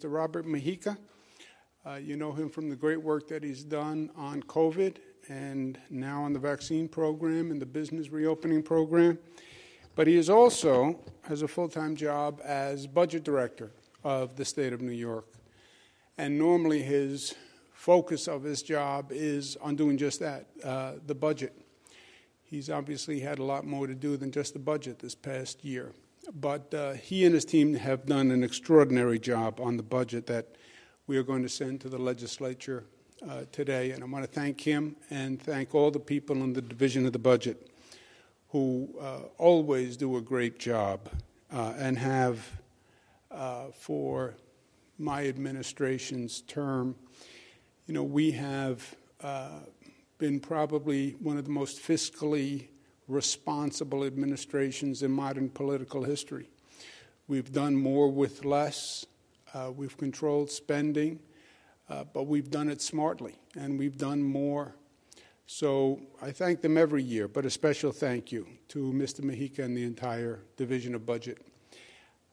To Robert Mujica. Uh, you know him from the great work that he's done on COVID and now on the vaccine program and the business reopening program. But he is also has a full-time job as budget director of the state of New York. And normally his focus of his job is on doing just that, uh, the budget. He's obviously had a lot more to do than just the budget this past year. But uh, he and his team have done an extraordinary job on the budget that we are going to send to the legislature uh, today. And I want to thank him and thank all the people in the division of the budget who uh, always do a great job uh, and have uh, for my administration's term. You know, we have uh, been probably one of the most fiscally responsible administrations in modern political history. We've done more with less, uh, we've controlled spending, uh, but we've done it smartly, and we've done more. So I thank them every year, but a special thank you to Mr. Mujica and the entire Division of Budget.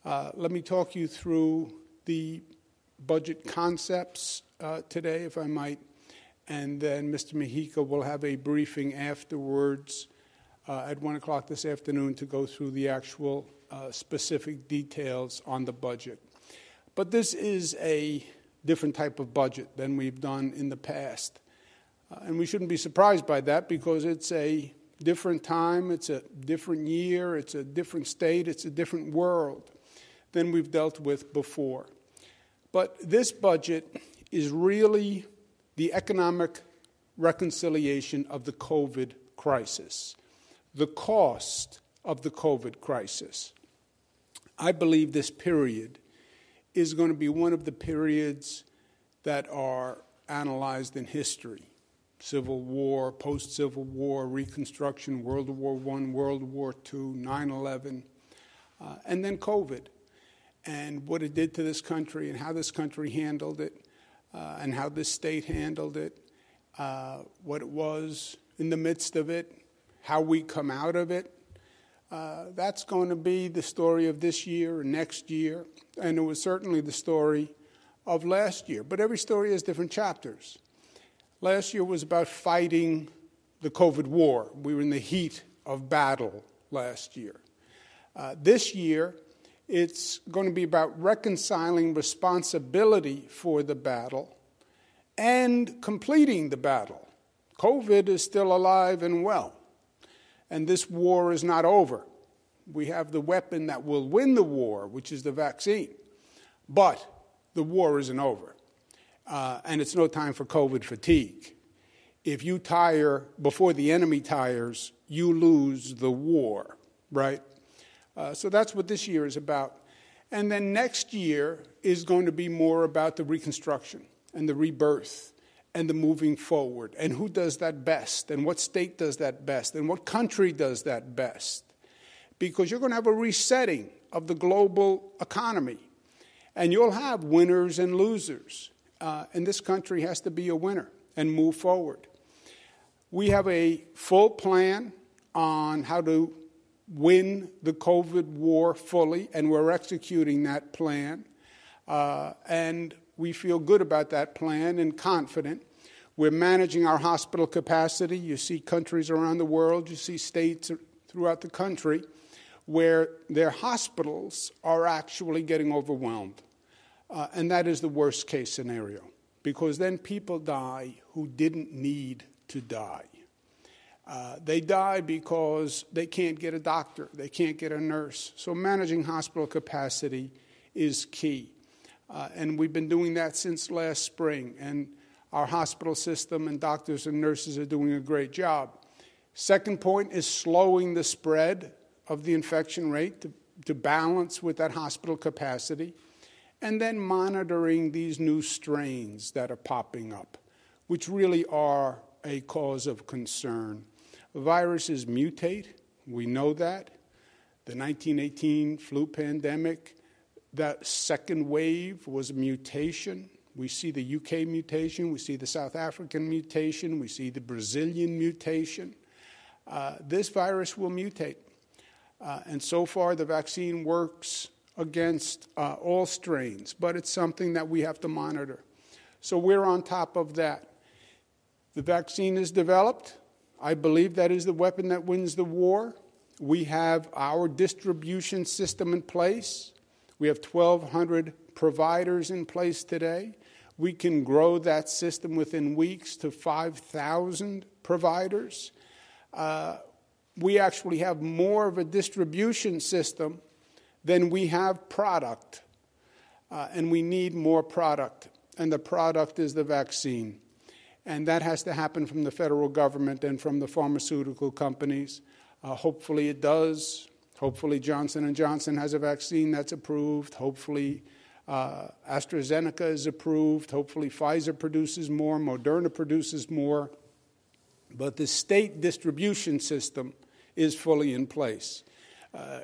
Uh, let me talk you through the budget concepts uh, today, if I might, and then Mr. Mujica will have a briefing afterwards uh, at 1 o'clock this afternoon to go through the actual uh, specific details on the budget. But this is a different type of budget than we've done in the past. Uh, and we shouldn't be surprised by that because it's a different time, it's a different year, it's a different state, it's a different world than we've dealt with before. But this budget is really the economic reconciliation of the COVID crisis the cost of the COVID crisis. I believe this period is going to be one of the periods that are analyzed in history Civil War, post Civil War, Reconstruction, World War I, World War II, 9 11, uh, and then COVID, and what it did to this country, and how this country handled it, uh, and how this state handled it, uh, what it was in the midst of it, how we come out of it. Uh, that's going to be the story of this year and next year, and it was certainly the story of last year. But every story has different chapters. Last year was about fighting the COVID war. We were in the heat of battle last year. Uh, this year, it's going to be about reconciling responsibility for the battle and completing the battle. COVID is still alive and well and this war is not over. We have the weapon that will win the war, which is the vaccine. But the war isn't over. Uh, and it's no time for COVID fatigue. If you tire before the enemy tires, you lose the war, right? Uh, so that's what this year is about. And then next year is going to be more about the reconstruction and the rebirth and the moving forward. And who does that best? And what state does that best? And what country does that best? Because you're going to have a resetting of the global economy. And you'll have winners and losers. Uh, and this country has to be a winner and move forward. We have a full plan on how to win the COVID war fully, and we're executing that plan. Uh, and we feel good about that plan and confident. We're managing our hospital capacity. You see countries around the world, you see states throughout the country where their hospitals are actually getting overwhelmed. Uh, and that is the worst case scenario because then people die who didn't need to die. Uh, they die because they can't get a doctor, they can't get a nurse. So, managing hospital capacity is key. Uh, and we've been doing that since last spring. And our hospital system and doctors and nurses are doing a great job. Second point is slowing the spread of the infection rate to, to balance with that hospital capacity. And then monitoring these new strains that are popping up, which really are a cause of concern. Viruses mutate, we know that. The 1918 flu pandemic that second wave was a mutation. We see the UK mutation, we see the South African mutation, we see the Brazilian mutation. Uh, this virus will mutate. Uh, and so far, the vaccine works against uh, all strains, but it's something that we have to monitor. So we're on top of that. The vaccine is developed. I believe that is the weapon that wins the war. We have our distribution system in place. We have 1,200 providers in place today. We can grow that system within weeks to 5,000 providers. Uh, we actually have more of a distribution system than we have product. Uh, and we need more product. And the product is the vaccine. And that has to happen from the federal government and from the pharmaceutical companies. Uh, hopefully it does. Hopefully Johnson & Johnson has a vaccine that's approved. Hopefully uh, AstraZeneca is approved. Hopefully Pfizer produces more. Moderna produces more. But the state distribution system is fully in place. Uh,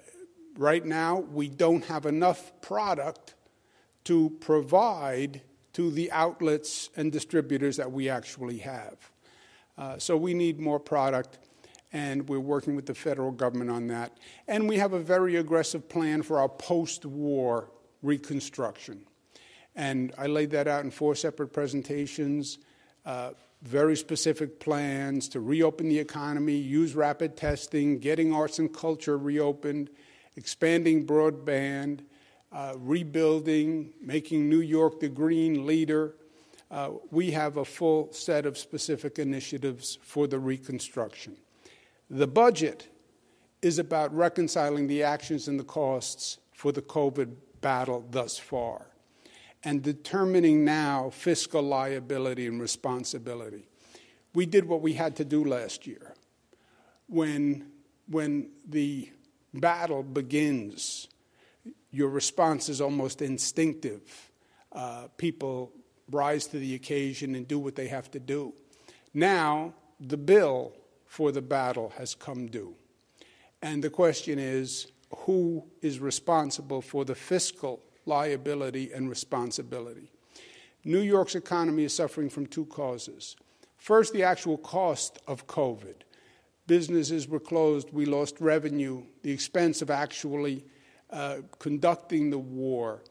right now, we don't have enough product to provide to the outlets and distributors that we actually have. Uh, so we need more product, and we're working with the federal government on that. And we have a very aggressive plan for our post war reconstruction. And I laid that out in four separate presentations. Uh, very specific plans to reopen the economy, use rapid testing, getting arts and culture reopened, expanding broadband, uh, rebuilding, making New York the green leader. Uh, we have a full set of specific initiatives for the reconstruction. The budget is about reconciling the actions and the costs for the COVID battle thus far and determining now fiscal liability and responsibility. We did what we had to do last year. When, when the battle begins, your response is almost instinctive. Uh, people rise to the occasion and do what they have to do. Now, the bill for the battle has come due. And the question is who is responsible for the fiscal liability, and responsibility. New York's economy is suffering from two causes. First, the actual cost of COVID. Businesses were closed, we lost revenue, the expense of actually uh, conducting the war,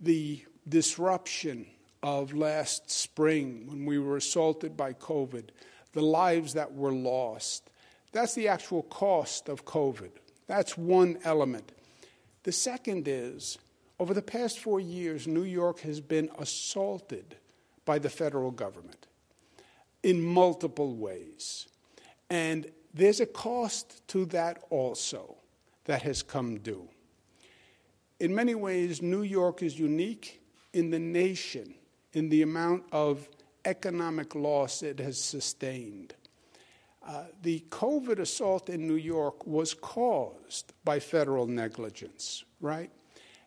the disruption of last spring when we were assaulted by COVID, the lives that were lost. That's the actual cost of COVID. That's one element. The second is over the past four years, New York has been assaulted by the federal government in multiple ways. And there's a cost to that also that has come due. In many ways, New York is unique in the nation in the amount of economic loss it has sustained. Uh, the COVID assault in New York was caused by federal negligence, right?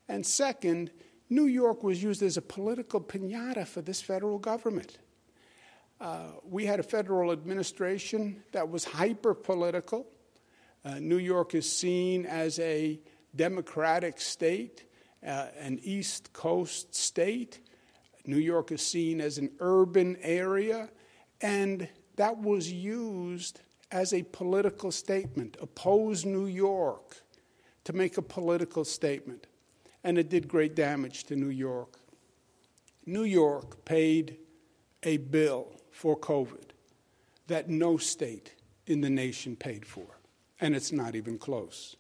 And second, New York was used as a political pinata for this federal government. Uh, we had a federal administration that was hyper political. Uh, New York is seen as a democratic state, uh, an East Coast state. New York is seen as an urban area, and that was used as a political statement. Oppose New York to make a political statement and it did great damage to New York. New York paid a bill for COVID that no state in the nation paid for, and it's not even close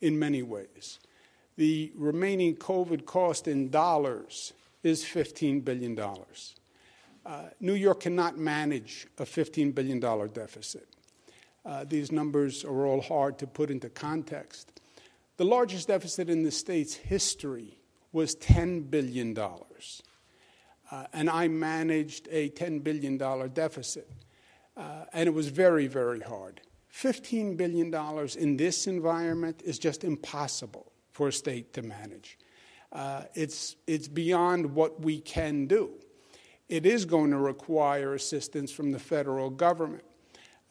in many ways. The remaining COVID cost in dollars is $15 billion. Uh, New York cannot manage a $15 billion deficit. Uh, these numbers are all hard to put into context. The largest deficit in the state's history was $10 billion. Uh, and I managed a $10 billion deficit. Uh, and it was very, very hard. $15 billion in this environment is just impossible for a state to manage. Uh, it's, it's beyond what we can do. It is going to require assistance from the federal government.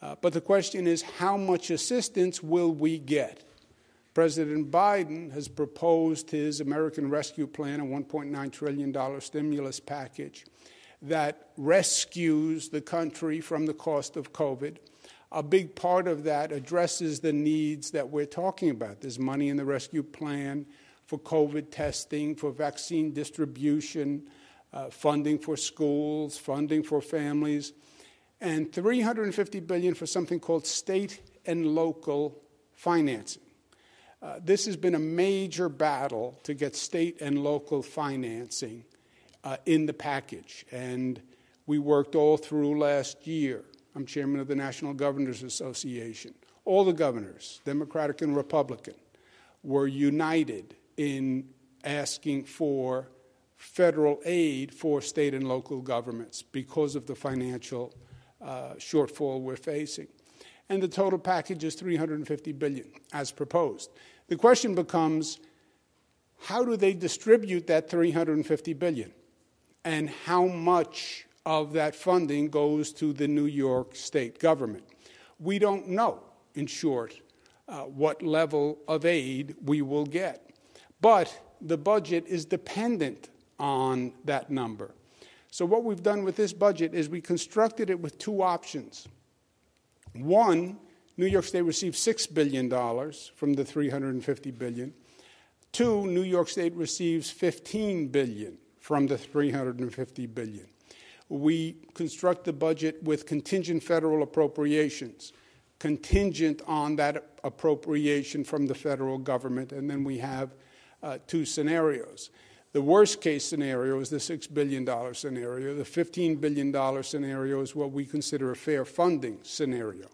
Uh, but the question is how much assistance will we get? President Biden has proposed his American Rescue Plan, a $1.9 trillion stimulus package that rescues the country from the cost of COVID. A big part of that addresses the needs that we're talking about. There's money in the rescue plan for COVID testing, for vaccine distribution, uh, funding for schools, funding for families, and 350 billion for something called state and local financing. Uh, this has been a major battle to get state and local financing uh, in the package, and we worked all through last year. I'm chairman of the National Governors Association. All the governors, Democratic and Republican, were united in asking for federal aid for state and local governments because of the financial uh, shortfall we're facing. And the total package is 350 billion as proposed. The question becomes how do they distribute that 350 billion? And how much of that funding goes to the New York state government? We don't know, in short, uh, what level of aid we will get. But the budget is dependent on that number. So, what we've done with this budget is we constructed it with two options. One, New York State received $6 billion from the 350 billion. Two, New York State receives 15 billion from the 350 billion. We construct the budget with contingent federal appropriations, contingent on that appropriation from the federal government, and then we have uh, two scenarios. The worst case scenario is the $6 billion scenario. The $15 billion scenario is what we consider a fair funding scenario.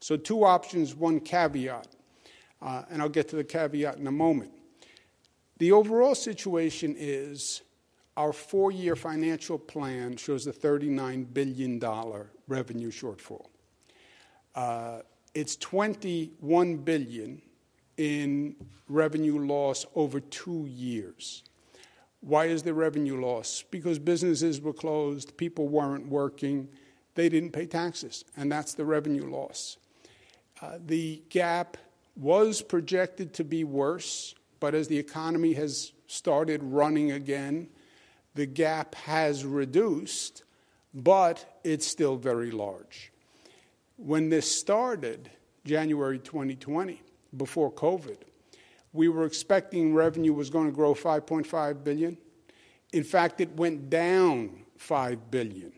So, two options, one caveat. Uh, and I'll get to the caveat in a moment. The overall situation is our four year financial plan shows a $39 billion revenue shortfall. Uh, it's 21 billion in revenue loss over two years. Why is there revenue loss? Because businesses were closed, people weren't working, they didn't pay taxes, and that's the revenue loss. Uh, the gap was projected to be worse, but as the economy has started running again, the gap has reduced, but it's still very large. When this started, January 2020, before COVID, we were expecting revenue was going to grow 5.5 billion. In fact, it went down 5 billion.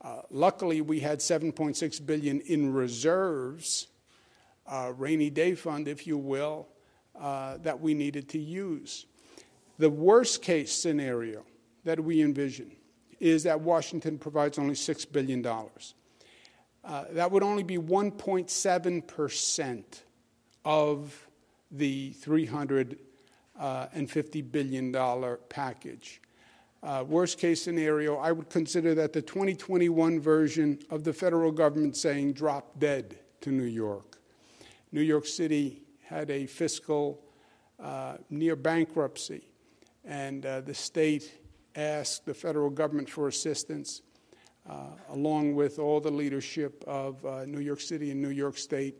Uh, luckily, we had 7.6 billion in reserves, uh, rainy day fund, if you will, uh, that we needed to use. The worst case scenario that we envision is that Washington provides only $6 billion. Uh, that would only be 1.7% of the $350 billion package. Uh, worst case scenario, I would consider that the 2021 version of the federal government saying drop dead to New York. New York City had a fiscal uh, near bankruptcy, and uh, the state asked the federal government for assistance, uh, along with all the leadership of uh, New York City and New York State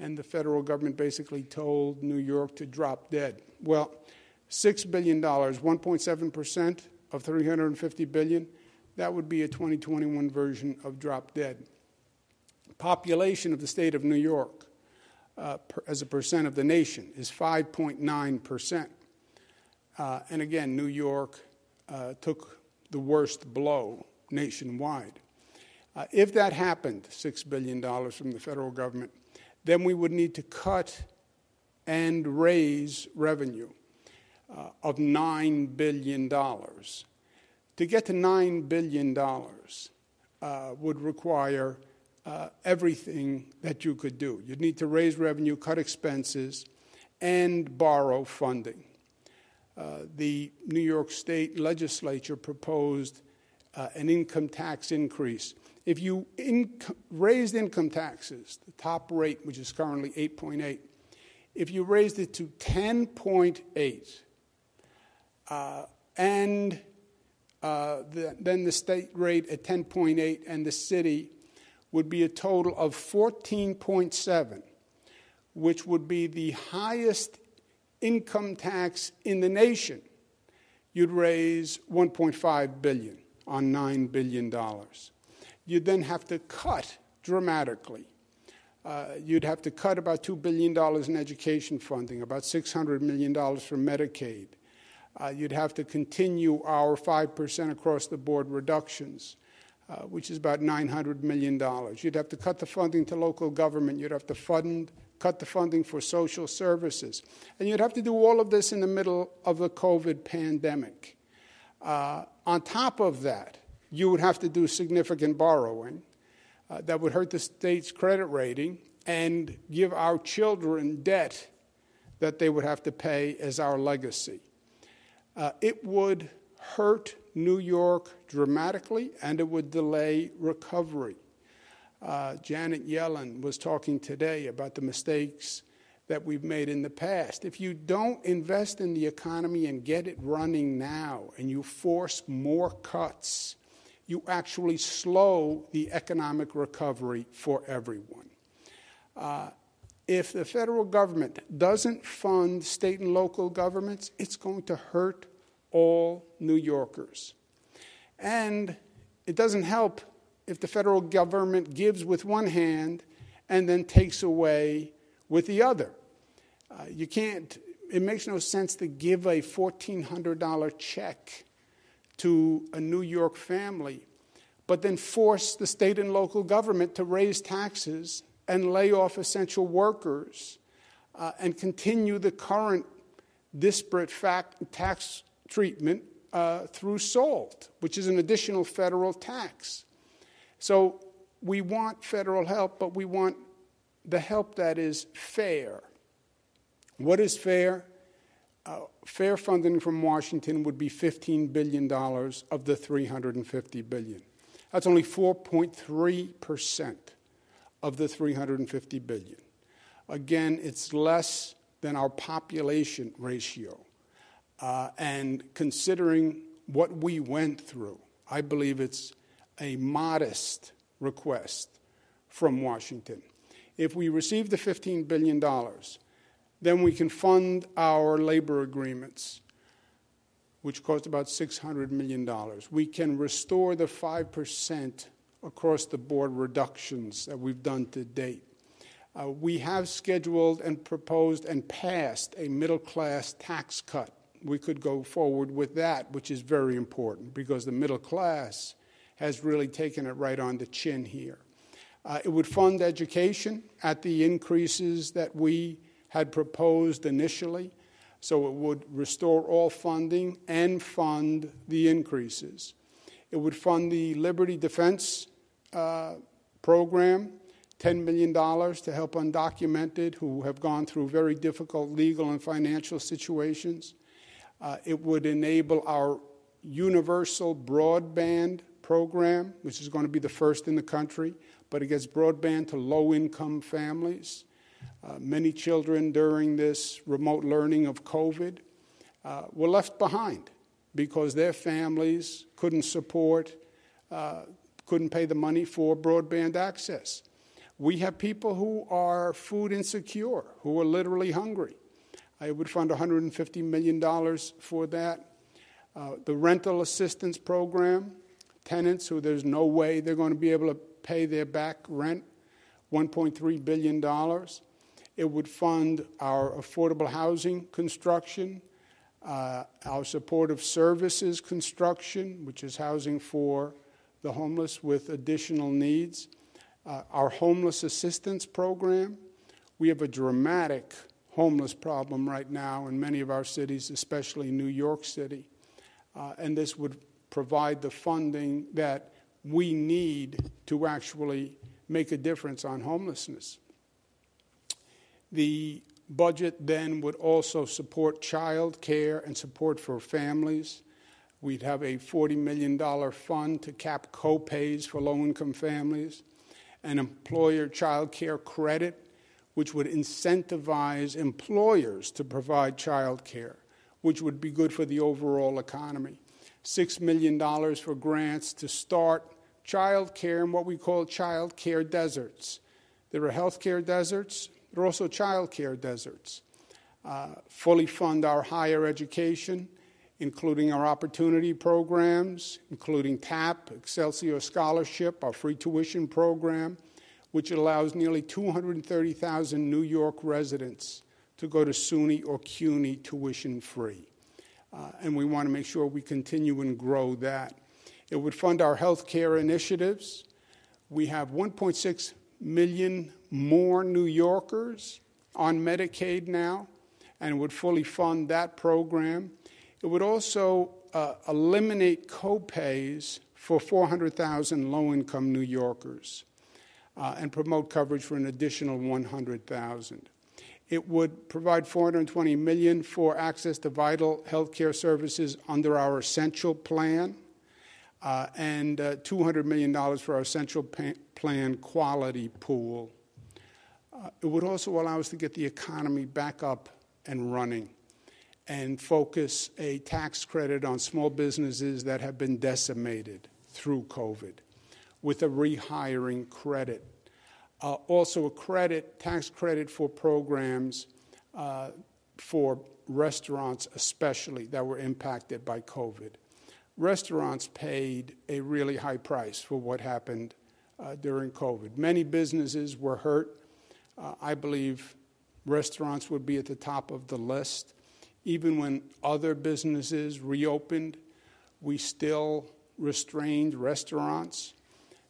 and the federal government basically told New York to drop dead. Well, $6 billion, 1.7% of 350 billion, that would be a 2021 version of drop dead. Population of the state of New York uh, per, as a percent of the nation is 5.9%. Uh, and again, New York uh, took the worst blow nationwide. Uh, if that happened, $6 billion from the federal government, then we would need to cut and raise revenue uh, of $9 billion. To get to $9 billion uh, would require uh, everything that you could do. You'd need to raise revenue, cut expenses, and borrow funding. Uh, the New York State legislature proposed uh, an income tax increase if you raised income taxes, the top rate, which is currently 8.8, if you raised it to 10.8, uh, and uh, the, then the state rate at 10.8 and the city would be a total of 14.7, which would be the highest income tax in the nation. You'd raise 1.5 billion on 9 billion dollars you then have to cut dramatically. uh, you'd have to cut about $2 billion in education funding, about $600 million for Medicaid. Uh, you'd have to continue our 5% across the board reductions, uh, which is about $900 million. You'd have to cut the funding to local government. You'd have to fund, cut the funding for social services. And you'd have to do all of this in the middle of the COVID pandemic. Uh, on top of that, you would have to do significant borrowing. Uh, that would hurt the state's credit rating and give our children debt that they would have to pay as our legacy. Uh, it would hurt New York dramatically and it would delay recovery. Uh, Janet Yellen was talking today about the mistakes that we've made in the past. If you don't invest in the economy and get it running now and you force more cuts, you actually slow the economic recovery for everyone. Uh, if the federal government doesn't fund state and local governments, it's going to hurt all New Yorkers. And it doesn't help if the federal government gives with one hand and then takes away with the other. Uh, you can't, it makes no sense to give a $1,400 check to a New York family, but then force the state and local government to raise taxes and lay off essential workers uh, and continue the current disparate tax treatment uh, through SALT, which is an additional federal tax. So we want federal help, but we want the help that is fair. What is fair? Uh, fair funding from Washington would be $15 billion of the 350 billion. That's only 4.3 percent of the 350 billion. Again, it's less than our population ratio. Uh, and considering what we went through, I believe it's a modest request from Washington. If we receive the $15 billion, then we can fund our labor agreements, which cost about $600 million. We can restore the 5% across the board reductions that we've done to date. Uh, we have scheduled and proposed and passed a middle class tax cut. We could go forward with that, which is very important because the middle class has really taken it right on the chin here. Uh, it would fund education at the increases that we had proposed initially. So it would restore all funding and fund the increases. It would fund the Liberty Defense uh, program, $10 million to help undocumented who have gone through very difficult legal and financial situations. Uh, it would enable our universal broadband program, which is going to be the first in the country, but it gets broadband to low income families. Uh, many children during this remote learning of COVID uh, were left behind because their families couldn't support, uh, couldn't pay the money for broadband access. We have people who are food insecure, who are literally hungry. I would fund $150 million for that. Uh, the rental assistance program, tenants who there's no way they're going to be able to pay their back rent, $1.3 billion. It would fund our affordable housing construction, uh, our supportive services construction, which is housing for the homeless with additional needs. Uh, our homeless assistance program, we have a dramatic homeless problem right now in many of our cities, especially New York City. Uh, and this would provide the funding that we need to actually make a difference on homelessness. The budget then would also support child care and support for families. We'd have a $40 million fund to cap copays for low income families, an employer child care credit, which would incentivize employers to provide child care, which would be good for the overall economy. $6 million for grants to start child care in what we call child care deserts. There are health care deserts, there are also child care deserts. Uh, fully fund our higher education, including our opportunity programs, including TAP, Excelsior Scholarship, our free tuition program. which allows nearly 230,000 New York residents to go to SUNY or CUNY tuition free. Uh, and we want to make sure we continue and grow that. It would fund our health care initiatives. We have 1.6 million more New Yorkers on Medicaid now, and would fully fund that program. It would also uh, eliminate copays for 400,000 low income New Yorkers uh, and promote coverage for an additional 100,000. It would provide 420 million for access to vital health care services under our essential plan uh, and uh, $200 million for our essential plan quality pool. Uh, it would also allow us to get the economy back up and running and focus a tax credit on small businesses that have been decimated through COVID with a rehiring credit. Uh, also, a credit, tax credit for programs uh, for restaurants, especially that were impacted by COVID. Restaurants paid a really high price for what happened uh, during COVID. Many businesses were hurt. Uh, I believe restaurants would be at the top of the list. Even when other businesses reopened, we still restrained restaurants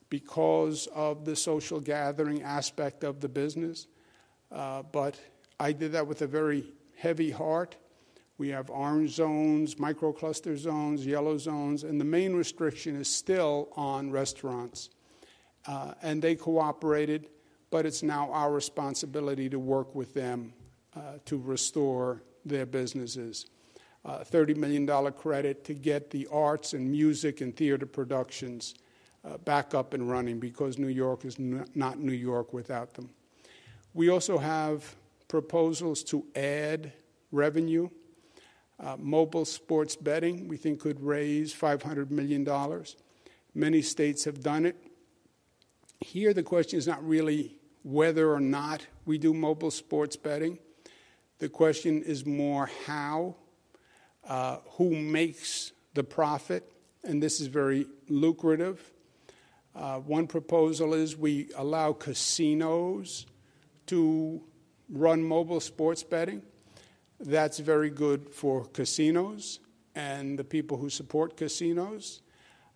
because of the social gathering aspect of the business. Uh, but I did that with a very heavy heart. We have orange zones, microcluster zones, yellow zones, and the main restriction is still on restaurants. Uh, and they cooperated, but it's now our responsibility to work with them uh, to restore their businesses uh, $30 million credit to get the arts and music and theater productions uh, back up and running because New York is not New York without them. We also have proposals to add revenue. Uh, mobile sports betting, we think, could raise $500 million. Many states have done it. Here, the question is not really whether or not we do mobile sports betting. The question is more how uh, who makes the profit, and this is very lucrative. Uh, one proposal is we allow casinos to run mobile sports betting. That's very good for casinos and the people who support casinos.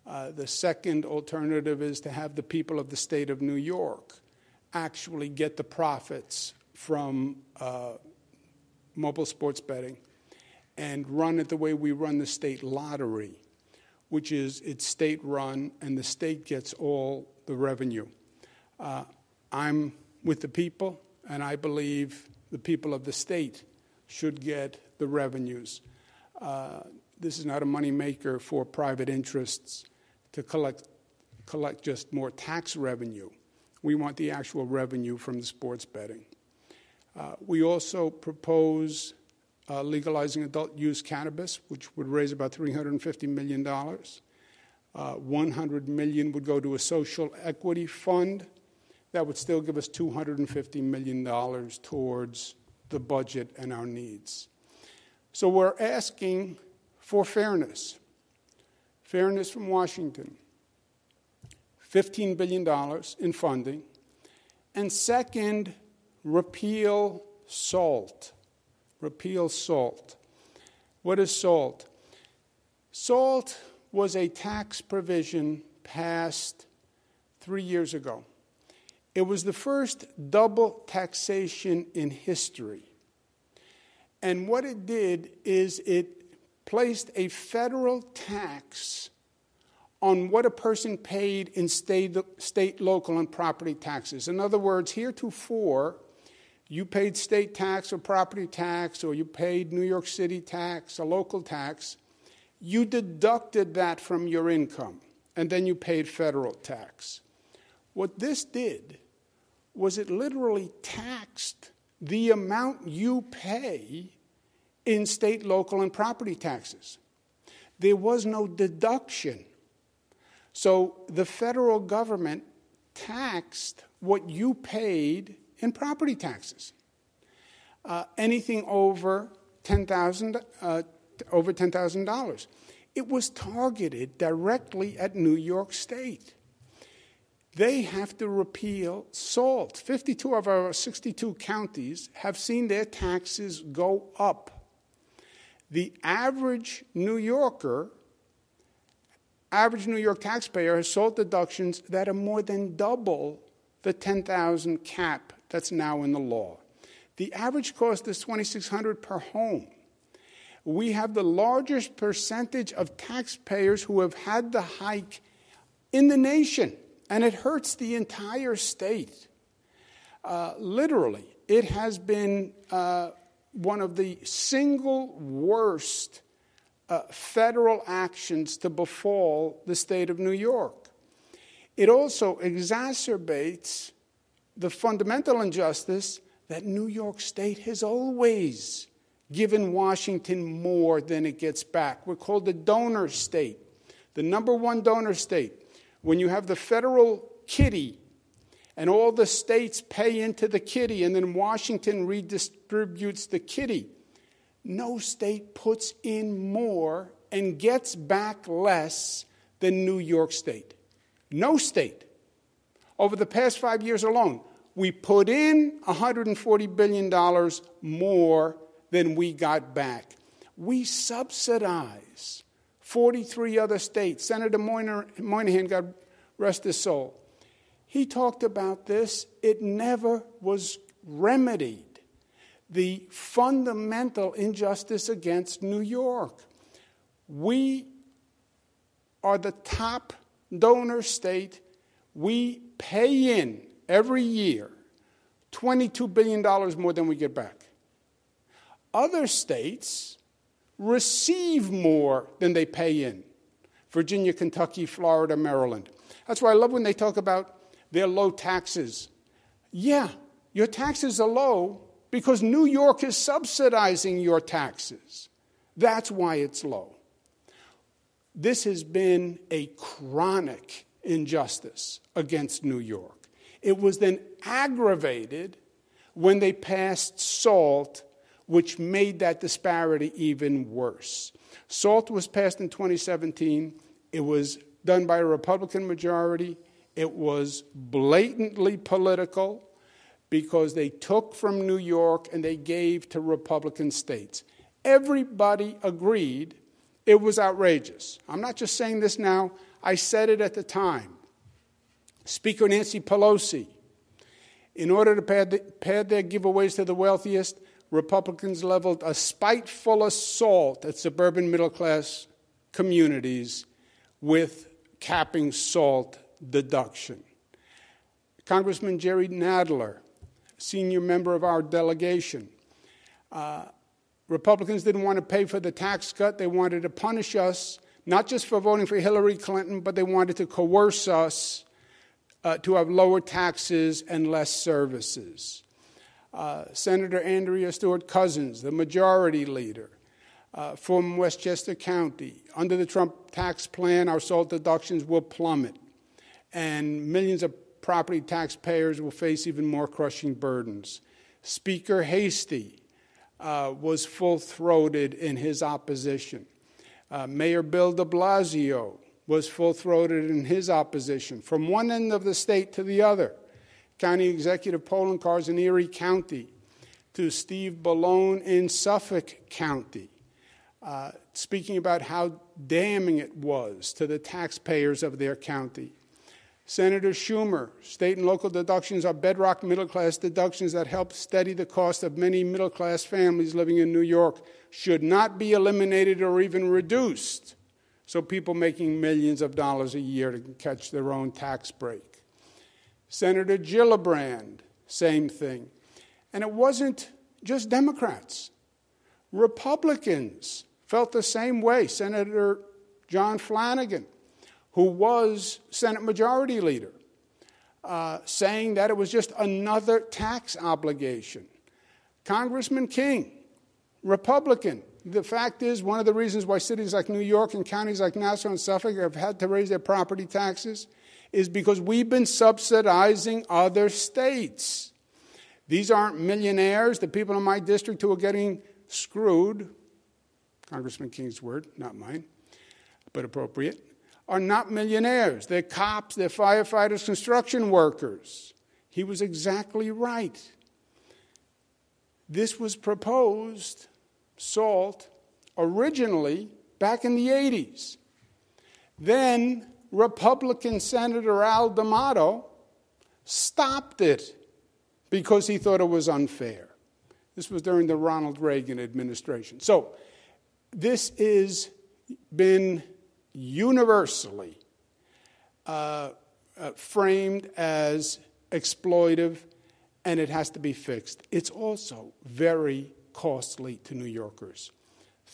Uh, the second alternative is to have the people of the state of New York actually get the profits from uh, mobile sports betting and run it the way we run the state lottery, which is it's state run and the state gets all the revenue. Uh, I'm with the people, and I believe the people of the state should get the revenues. Uh, this is not a moneymaker for private interests to collect, collect just more tax revenue. We want the actual revenue from the sports betting. Uh, we also propose uh, legalizing adult use cannabis, which would raise about $350 million. Uh, 100 million would go to a social equity fund. That would still give us $250 million towards the budget and our needs. So we're asking for fairness. Fairness from Washington. $15 billion in funding. And second, repeal SALT repeal SALT. What is SALT? SALT was a tax provision passed three years ago. It was the first double taxation in history. And what it did is it placed a federal tax on what a person paid in state, state local, and property taxes. In other words, heretofore, you paid state tax or property tax, or you paid New York City tax or local tax, you deducted that from your income, and then you paid federal tax. What this did was it literally taxed the amount you pay in state, local, and property taxes. There was no deduction. So the federal government taxed what you paid in property taxes. Uh, anything over 10,000, uh, over $10,000. It was targeted directly at New York State. they have to repeal SALT. 52 of our 62 counties have seen their taxes go up. The average New Yorker, average New York taxpayer has SALT deductions that are more than double the 10,000 cap that's now in the law. The average cost is 2600 per home. We have the largest percentage of taxpayers who have had the hike in the nation and it hurts the entire state. Uh, literally, it has been uh, one of the single worst uh, federal actions to befall the state of New York. It also exacerbates the fundamental injustice that New York State has always given Washington more than it gets back. We're called the donor state, the number one donor state when you have the federal kitty and all the states pay into the kitty and then Washington redistributes the kitty, no state puts in more and gets back less than New York State. No state. Over the past five years alone, we put in $140 billion more than we got back. We subsidize 43 other states. Senator Moynihan, God rest his soul, he talked about this. It never was remedied. The fundamental injustice against New York. We are the top donor state. We pay in every year $22 billion more than we get back. Other states receive more than they pay in Virginia, Kentucky, Florida, Maryland. That's why I love when they talk about their low taxes. Yeah, your taxes are low because New York is subsidizing your taxes. That's why it's low. This has been a chronic injustice against New York. It was then aggravated when they passed SALT which made that disparity even worse. SALT was passed in 2017. It was done by a Republican majority. It was blatantly political because they took from New York and they gave to Republican states. Everybody agreed it was outrageous. I'm not just saying this now, I said it at the time. Speaker Nancy Pelosi, in order to pad, their giveaways to the wealthiest, Republicans leveled a spiteful assault at suburban middle class communities with capping SALT deduction. Congressman Jerry Nadler, senior member of our delegation, uh, Republicans didn't want to pay for the tax cut. They wanted to punish us, not just for voting for Hillary Clinton, but they wanted to coerce us uh, to have lower taxes and less services uh, Senator Andrea Stewart Cousins, the majority leader uh, from Westchester County. Under the Trump tax plan, our SALT deductions will plummet, and millions of property taxpayers will face even more crushing burdens. Speaker Heastie uh, was full throated in his opposition. Uh, Mayor Bill de Blasio was full throated in his opposition, from one end of the state to the other county executive Poloncarz in Erie County, to Steve Bellone in Suffolk County, uh, speaking about how damning it was to the taxpayers of their county. Senator Schumer, state and local deductions are bedrock middle class deductions that help steady the cost of many middle class families living in New York, should not be eliminated or even reduced so people making millions of dollars a year can catch their own tax break. Senator Gillibrand, same thing. And it wasn't just Democrats. Republicans felt the same way. Senator John Flanagan, who was Senate Majority Leader, uh, saying that it was just another tax obligation. Congressman King, Republican. The fact is, one of the reasons why cities like New York and counties like Nassau and Suffolk have had to raise their property taxes is because we've been subsidizing other states. These aren't millionaires, the people in my district who are getting screwed. Congressman King's word, not mine, but appropriate. Are not millionaires. They're cops, they're firefighters, construction workers. He was exactly right. This was proposed, SALT, originally back in the 80s. Then Republican Senator Al D'Amato stopped it because he thought it was unfair. This was during the Ronald Reagan administration. So, this has been universally uh, uh, framed as exploitive and it has to be fixed. It's also very costly to New Yorkers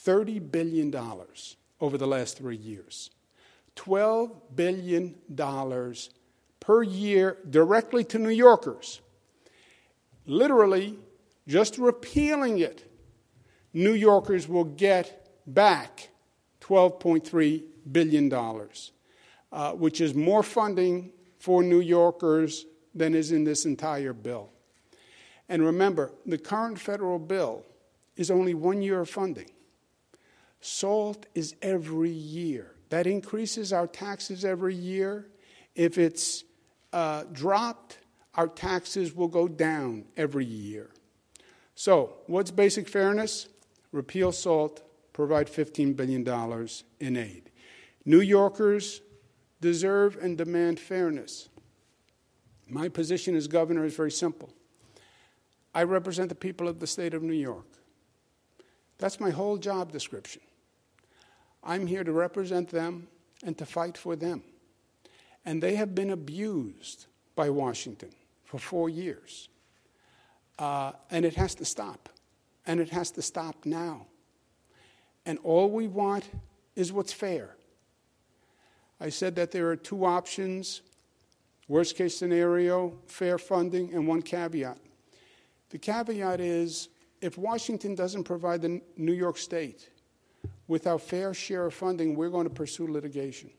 $30 billion over the last three years, $12 billion per year directly to New Yorkers. Literally, just repealing it, New Yorkers will get back $12.3 billion, uh, which is more funding for New Yorkers than is in this entire bill. And remember, the current federal bill is only one year of funding. SALT is every year. That increases our taxes every year. If it's uh, dropped, our taxes will go down every year. So, what's basic fairness? Repeal SALT, provide $15 billion in aid. New Yorkers deserve and demand fairness. My position as governor is very simple I represent the people of the state of New York. That's my whole job description. I'm here to represent them and to fight for them. And they have been abused by Washington for four years. Uh, and it has to stop. And it has to stop now. And all we want is what's fair. I said that there are two options worst case scenario, fair funding, and one caveat. The caveat is if Washington doesn't provide the New York State with our fair share of funding, we're going to pursue litigation.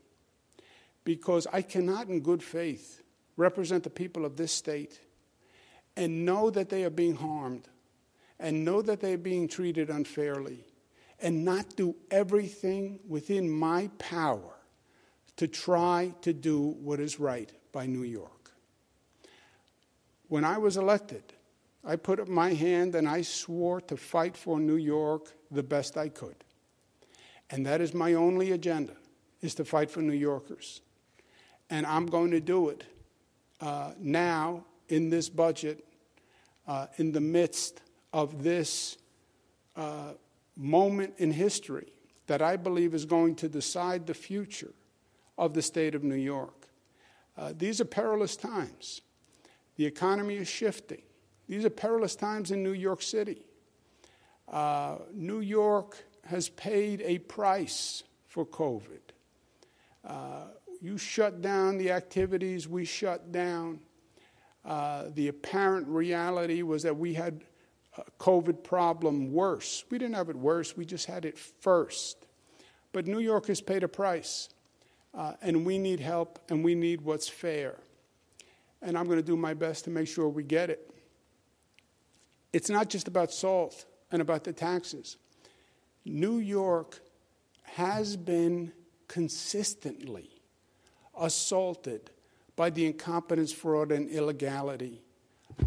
Because I cannot, in good faith, represent the people of this state and know that they are being harmed and know that they are being treated unfairly and not do everything within my power to try to do what is right by New York. When I was elected, I put up my hand and I swore to fight for New York the best I could. And that is my only agenda, is to fight for New Yorkers. And I'm going to do it uh, now in this budget, uh, in the midst of this uh, moment in history that I believe is going to decide the future of the state of New York. Uh, these are perilous times. The economy is shifting. These are perilous times in New York City. Uh, New York has paid a price for COVID. Uh, you shut down the activities we shut down. Uh, the apparent reality was that we had a COVID problem worse. We didn't have it worse, we just had it first. But New York has paid a price. Uh, and we need help and we need what's fair. And I'm going to do my best to make sure we get it. It's not just about SALT and about the taxes. New York has been consistently assaulted by the incompetence, fraud, and illegality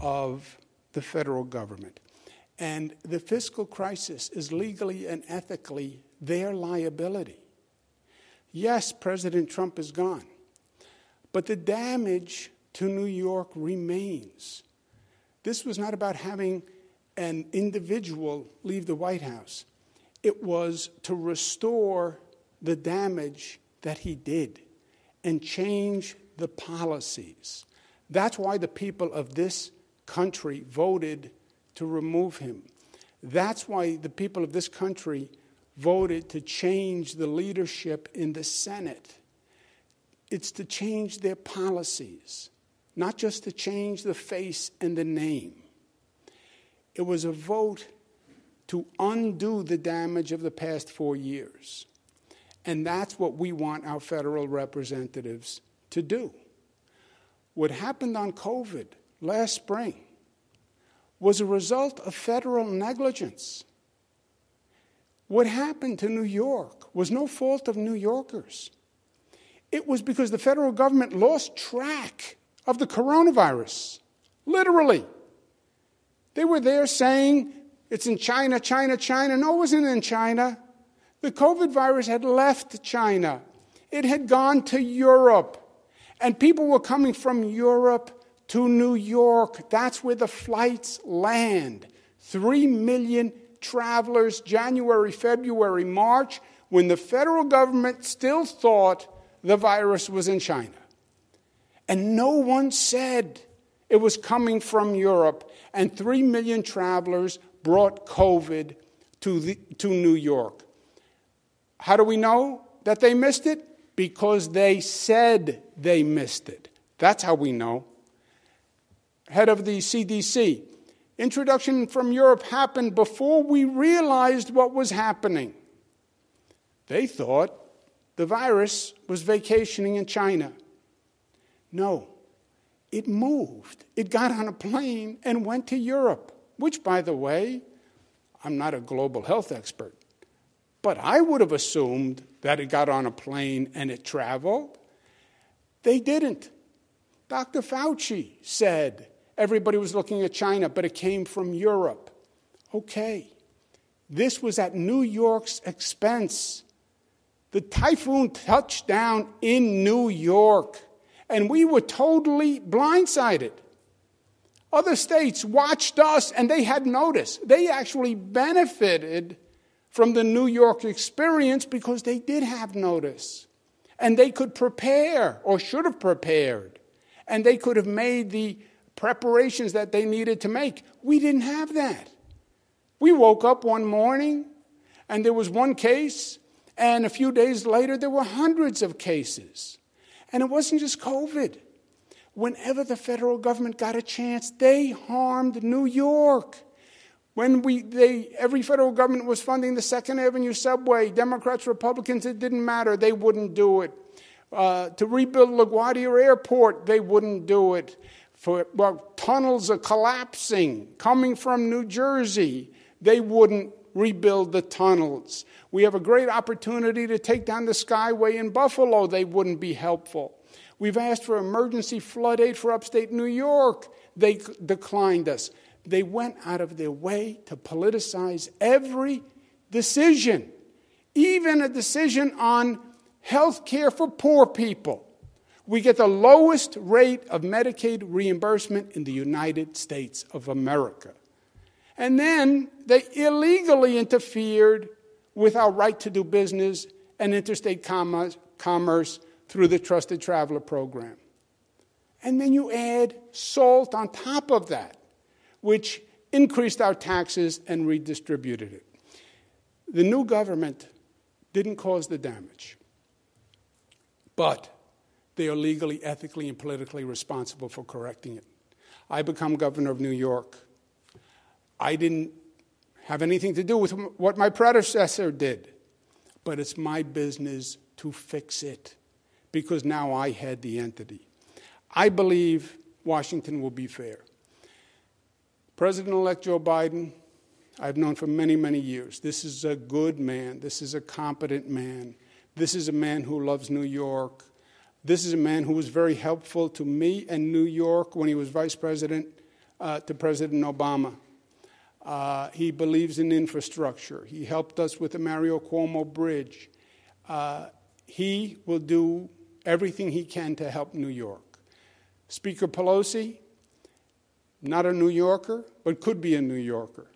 of the federal government. And the fiscal crisis is legally and ethically their liability. Yes, President Trump is gone, but the damage to New York remains. This was not about having an individual leave the White House, it was to restore the damage that he did and change the policies. That's why the people of this country voted to remove him. That's why the people of this country voted to change the leadership in the Senate. It's to change their policies, not just to change the face and the name. It was a vote to undo the damage of the past four years. And that's what we want our federal representatives to do. What happened on COVID last spring was a result of federal negligence. What happened to New York was no fault of New Yorkers. It was because the federal government lost track of the coronavirus. Literally. They were there saying it's in China, China, China. No, it wasn't in China. The COVID virus had left China, it had gone to Europe. And people were coming from Europe to New York. That's where the flights land. Three million travelers, January, February, March, when the federal government still thought the virus was in China. And no one said it was coming from Europe, and three million travelers brought COVID to, the, to New York. How do we know that they missed it? Because they said they missed it. That's how we know. Head of the CDC. Introduction from Europe happened before we realized what was happening. They thought the virus was vacationing in China. No, it moved. It got on a plane and went to Europe, which, by the way, I'm not a global health expert, but I would have assumed that it got on a plane and it traveled. They didn't. Dr. Fauci said everybody was looking at China, but it came from Europe. Okay. This was at New York's expense. The typhoon touched down in New York, and we were totally blindsided. Other states watched us and they had notice. They actually benefited from the New York experience because they did have notice. And they could prepare or should have prepared. And they could have made the preparations that they needed to make. We didn't have that. We woke up one morning and there was one case, and a few days later there were hundreds of cases. And it wasn't just COVID. Whenever the federal government got a chance, they harmed New York. When we, they, every federal government was funding the Second Avenue subway, Democrats, Republicans, it didn't matter. They wouldn't do it. Uh, to rebuild LaGuardia Airport, they wouldn't do it. For, well, tunnels are collapsing coming from New Jersey. They wouldn't rebuild the tunnels. We have a great opportunity to take down the Skyway in Buffalo. They wouldn't be helpful. We've asked for emergency flood aid for upstate New York. They declined us. They went out of their way to politicize every decision, even a decision on health care for poor people. We get the lowest rate of Medicaid reimbursement in the United States of America. And then they illegally interfered with our right to do business and interstate commerce, through the Trusted Traveler program. And then you add SALT on top of that, which increased our taxes and redistributed it. The new government didn't cause the damage, but they are legally, ethically, and politically responsible for correcting it. I become governor of New York. I didn't have anything to do with what my predecessor did, but it's my business to fix it because now I head the entity. I believe Washington will be fair. President elect Joe Biden, I've known for many, many years. This is a good man. This is a competent man. This is a man who loves New York. This is a man who was very helpful to me and New York when he was vice president uh, to President Obama. Uh, he believes in infrastructure. He helped us with the Mario Cuomo Bridge. Uh, he will do everything he can to help New York. Speaker Pelosi, not a New Yorker, but could be a New Yorker.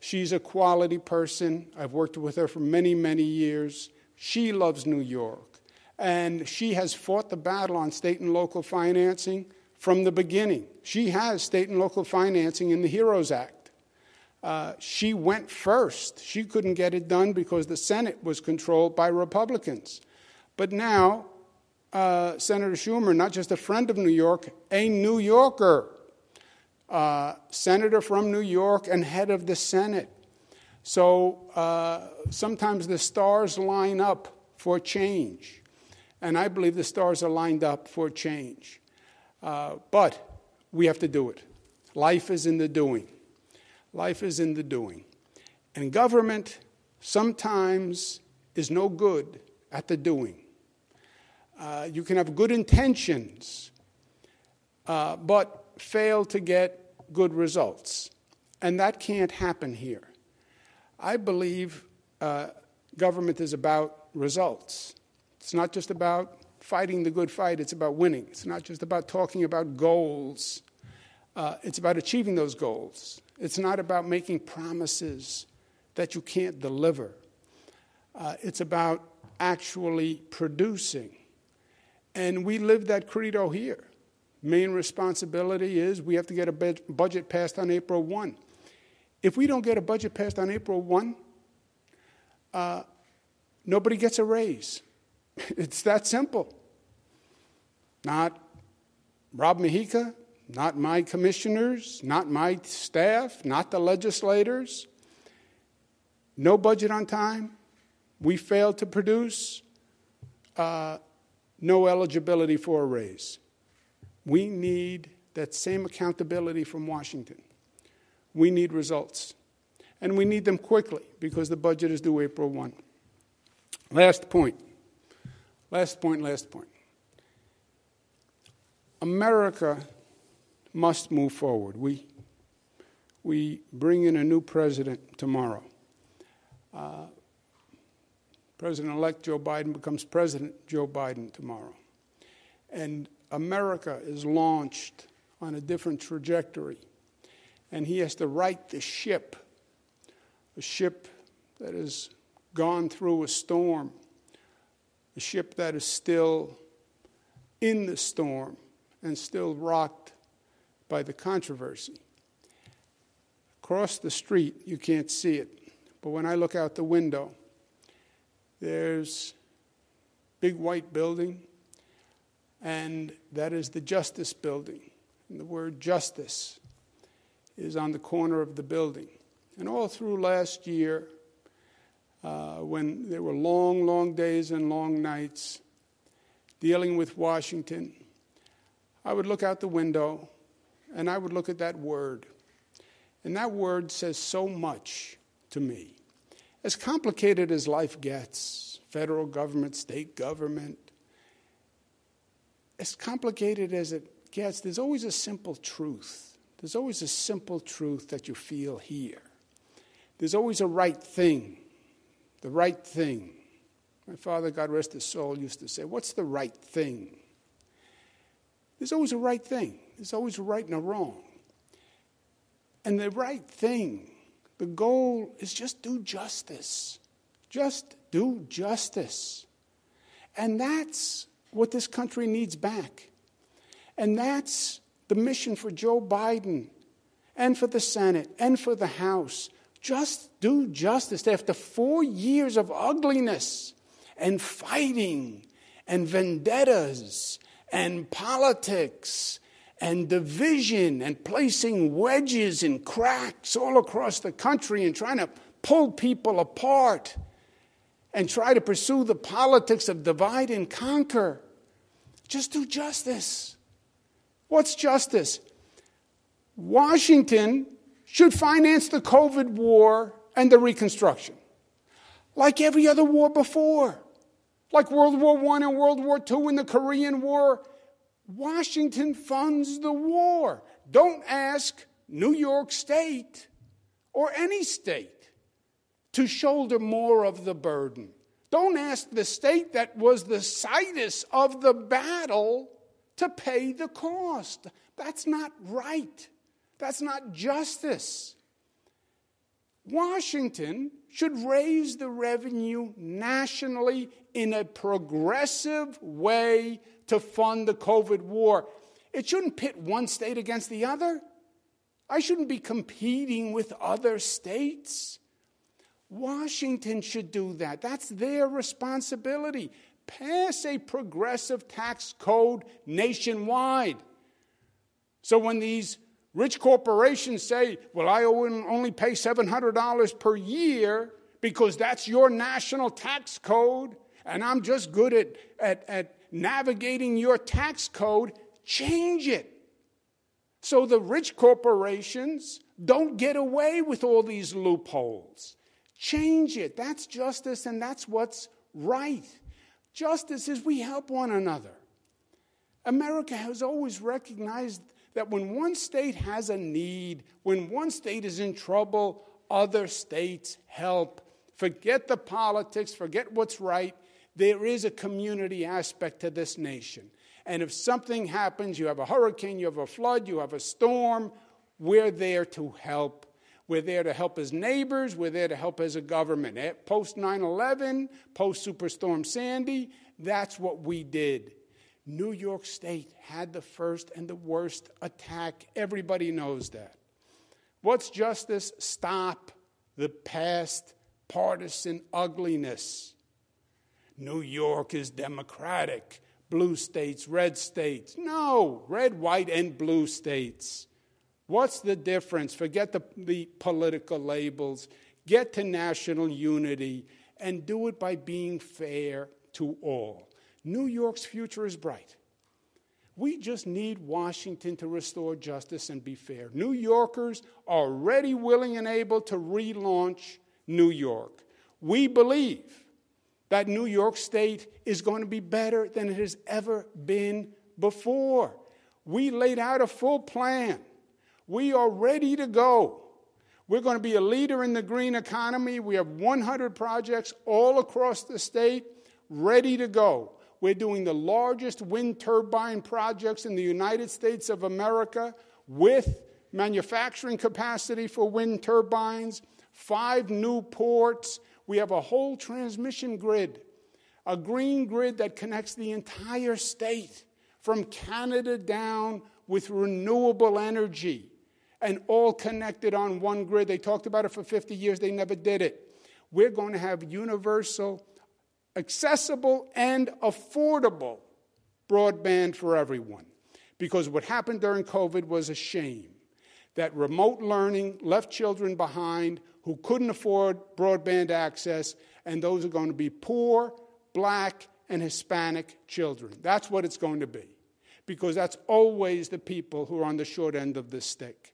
She's a quality person. I've worked with her for many, many years. She loves New York. And she has fought the battle on state and local financing from the beginning. She has state and local financing in the HEROES Act. Uh, she went first. She couldn't get it done because the Senate was controlled by Republicans. But now, uh, Senator Schumer, not just a friend of New York, a New Yorker, uh, senator from New York and head of the Senate. So uh, sometimes the stars line up for change. And I believe the stars are lined up for change. Uh, but we have to do it. Life is in the doing. Life is in the doing. And government sometimes is no good at the doing. Uh, you can have good intentions, uh, but fail to get good results. And that can't happen here. I believe uh, government is about results. It's not just about fighting the good fight, it's about winning. It's not just about talking about goals, uh, it's about achieving those goals. It's not about making promises that you can't deliver. Uh, it's about actually producing. And we live that credo here. Main responsibility is we have to get a budget passed on April 1. If we don't get a budget passed on April 1, uh, nobody gets a raise. It's that simple. Not Rob Mujica, not my commissioners, not my staff, not the legislators. No budget on time. We failed to produce. Uh, no eligibility for a raise. We need that same accountability from Washington. We need results. And we need them quickly because the budget is due April 1. Last point. Last point, last point. America must move forward. We, we bring in a new president tomorrow. Uh, president elect Joe Biden becomes President Joe Biden tomorrow. And America is launched on a different trajectory. And he has to right the ship, a ship that has gone through a storm, a ship that is still in the storm and still rocked by the controversy. Across the street, you can't see it, but when I look out the window, there's big white building, and that is the Justice Building. And the word justice is on the corner of the building. And all through last year, uh, when there were long, long days and long nights dealing with Washington, I would look out the window and I would look at that word. And that word says so much to me. As complicated as life gets federal government, state government as complicated as it gets, there's always a simple truth. There's always a simple truth that you feel here. There's always a right thing. The right thing. My father, God rest his soul, used to say, What's the right thing? There's always a right thing, there's always a right and a wrong. And the right thing, the goal is just do justice. Just do justice. And that's what this country needs back. And that's the mission for Joe Biden and for the Senate and for the House. Just do justice. After four years of ugliness and fighting and vendettas and politics and division and placing wedges and cracks all across the country and trying to pull people apart and try to pursue the politics of divide and conquer. Just do justice. What's justice? Washington should finance the COVID war and the reconstruction, like every other war before like World War I and World War II and the Korean War. Washington funds the war. Don't ask New York State or any state to shoulder more of the burden. Don't ask the state that was the situs of the battle to pay the cost. That's not right. That's not justice. Washington should raise the revenue nationally in a progressive way to fund the COVID war. It shouldn't pit one state against the other. I shouldn't be competing with other states. Washington should do that. That's their responsibility. Pass a progressive tax code nationwide. So when these rich corporations say, well, I only pay $700 per year because that's your national tax code, and I'm just good at, at, at navigating your tax code, change it. So the rich corporations don't get away with all these loopholes. Change it. That's justice and that's what's right. Justice is we help one another. America has always recognized that when one state has a need, when one state is in trouble, other states help. Forget the politics, forget what's right. There is a community aspect to this nation. And if something happens, you have a hurricane, you have a flood, you have a storm, we're there to help. We're there to help as neighbors, we're there to help as a government. Eh, post 9 11, post Superstorm Sandy, that's what we did. New York State had the first and the worst attack. Everybody knows that. What's justice? Stop the past partisan ugliness. New York is democratic. Blue states, red states. No, red, white, and blue states. What's the difference? Forget the, the political labels. Get to national unity and do it by being fair to all. New York's future is bright. We just need Washington to restore justice and be fair. New Yorkers are ready, willing, and able to relaunch New York. We believe that New York State is going to be better than it has ever been before. We laid out a full plan. We are ready to go. We're going to be a leader in the green economy. We have 100 projects all across the state ready to go. We're doing the largest wind turbine projects in the United States of America with manufacturing capacity for wind turbines, five new ports. We have a whole transmission grid, a green grid that connects the entire state from Canada down with renewable energy and all connected on one grid. They talked about it for 50 years, they never did it. We're going to have universal accessible and affordable broadband for everyone. Because what happened during COVID was a shame that remote learning left children behind who couldn't afford broadband access, and those are going to be poor, black, and Hispanic children. That's what it's going to be, because that's always the people who are on the short end of the stick.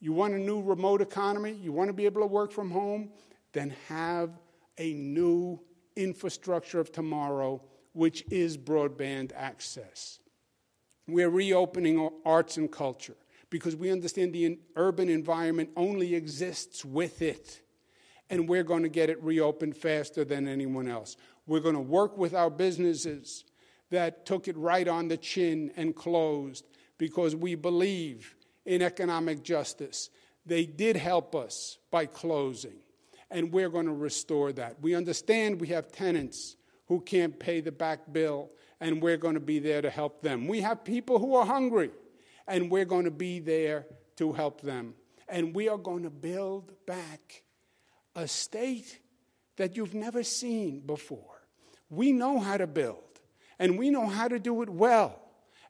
You want a new remote economy? You want to be able to work from home? Then have a new infrastructure of tomorrow, which is broadband access. We're reopening arts and culture because we understand the urban environment only exists with it. And we're going to get it reopened faster than anyone else. We're going to work with our businesses that took it right on the chin and closed because we believe in economic justice. They did help us by closing and we're going to restore that. We understand we have tenants who can't pay the back bill, and we're going to be there to help them. We have people who are hungry, and we're going to be there to help them. And we are going to build back a state that you've never seen before. We know how to build, and we know how to do it well.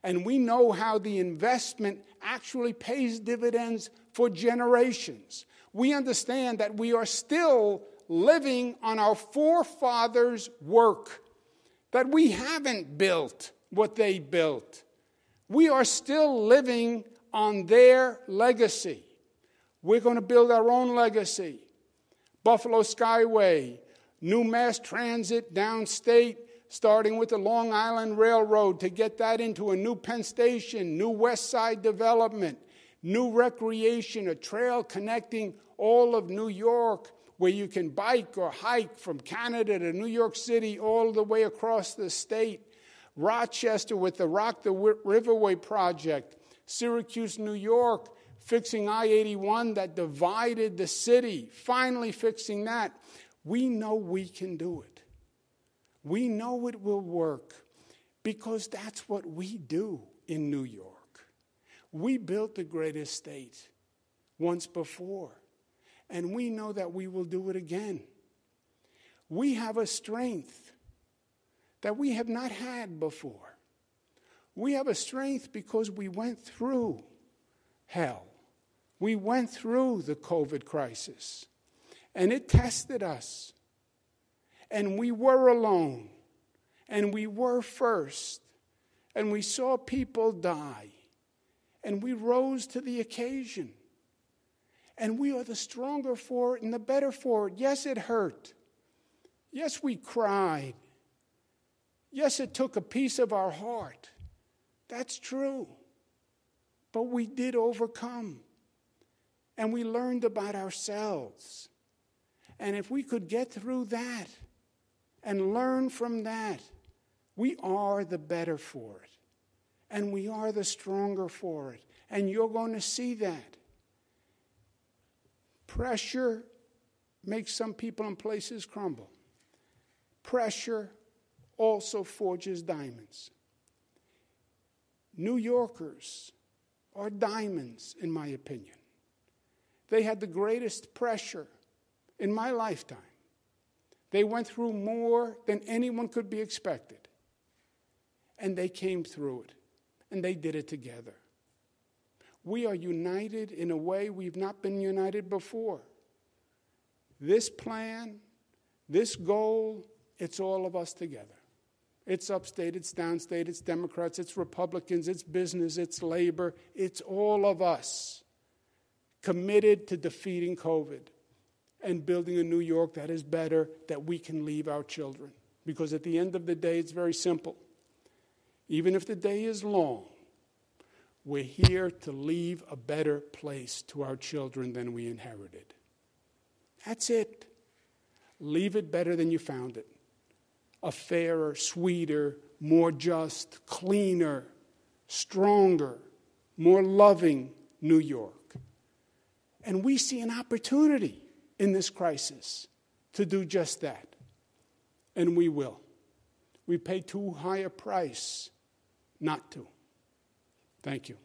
And we know how the investment actually pays dividends for generations we understand that we are still living on our forefathers' work, that we haven't built what they built. We are still living on their legacy. We're going to build our own legacy. Buffalo Skyway, new mass transit downstate, starting with the Long Island Railroad to get that into a new Penn Station, new West Side development, new recreation, a trail connecting all of New York, where you can bike or hike from Canada to New York City all the way across the state. Rochester with the ROC the Riverway project. Syracuse, New York, fixing I 81 that divided the city, finally fixing that. We know we can do it. We know it will work because that's what we do in New York. We built the greatest state once before, and we know that we will do it again. We have a strength that we have not had before. We have a strength because we went through hell. We went through the COVID crisis, and it tested us. And we were alone, and we were first, and we saw people die and we rose to the occasion. And we are the stronger for it and the better for it. Yes, it hurt. Yes, we cried. Yes, it took a piece of our heart. That's true. But we did overcome. And we learned about ourselves. And if we could get through that and learn from that, we are the better for it. And we are the stronger for it. And you're going to see that. Pressure makes some people and places crumble. Pressure also forges diamonds. New Yorkers are diamonds, in my opinion. They had the greatest pressure in my lifetime. They went through more than anyone could be expected. And they came through it. And they did it together. We are united in a way we've not been united before. This plan, this goal, it's all of us together. It's upstate, it's downstate, it's Democrats, it's Republicans, it's business, it's labor, it's all of us committed to defeating COVID and building a New York that is better, that we can leave our children. Because at the end of the day, it's very simple. Even if the day is long, we're here to leave a better place to our children than we inherited. That's it. Leave it better than you found it a fairer, sweeter, more just, cleaner, stronger, more loving New York. And we see an opportunity in this crisis to do just that. And we will. We pay too high a price not to. Thank you.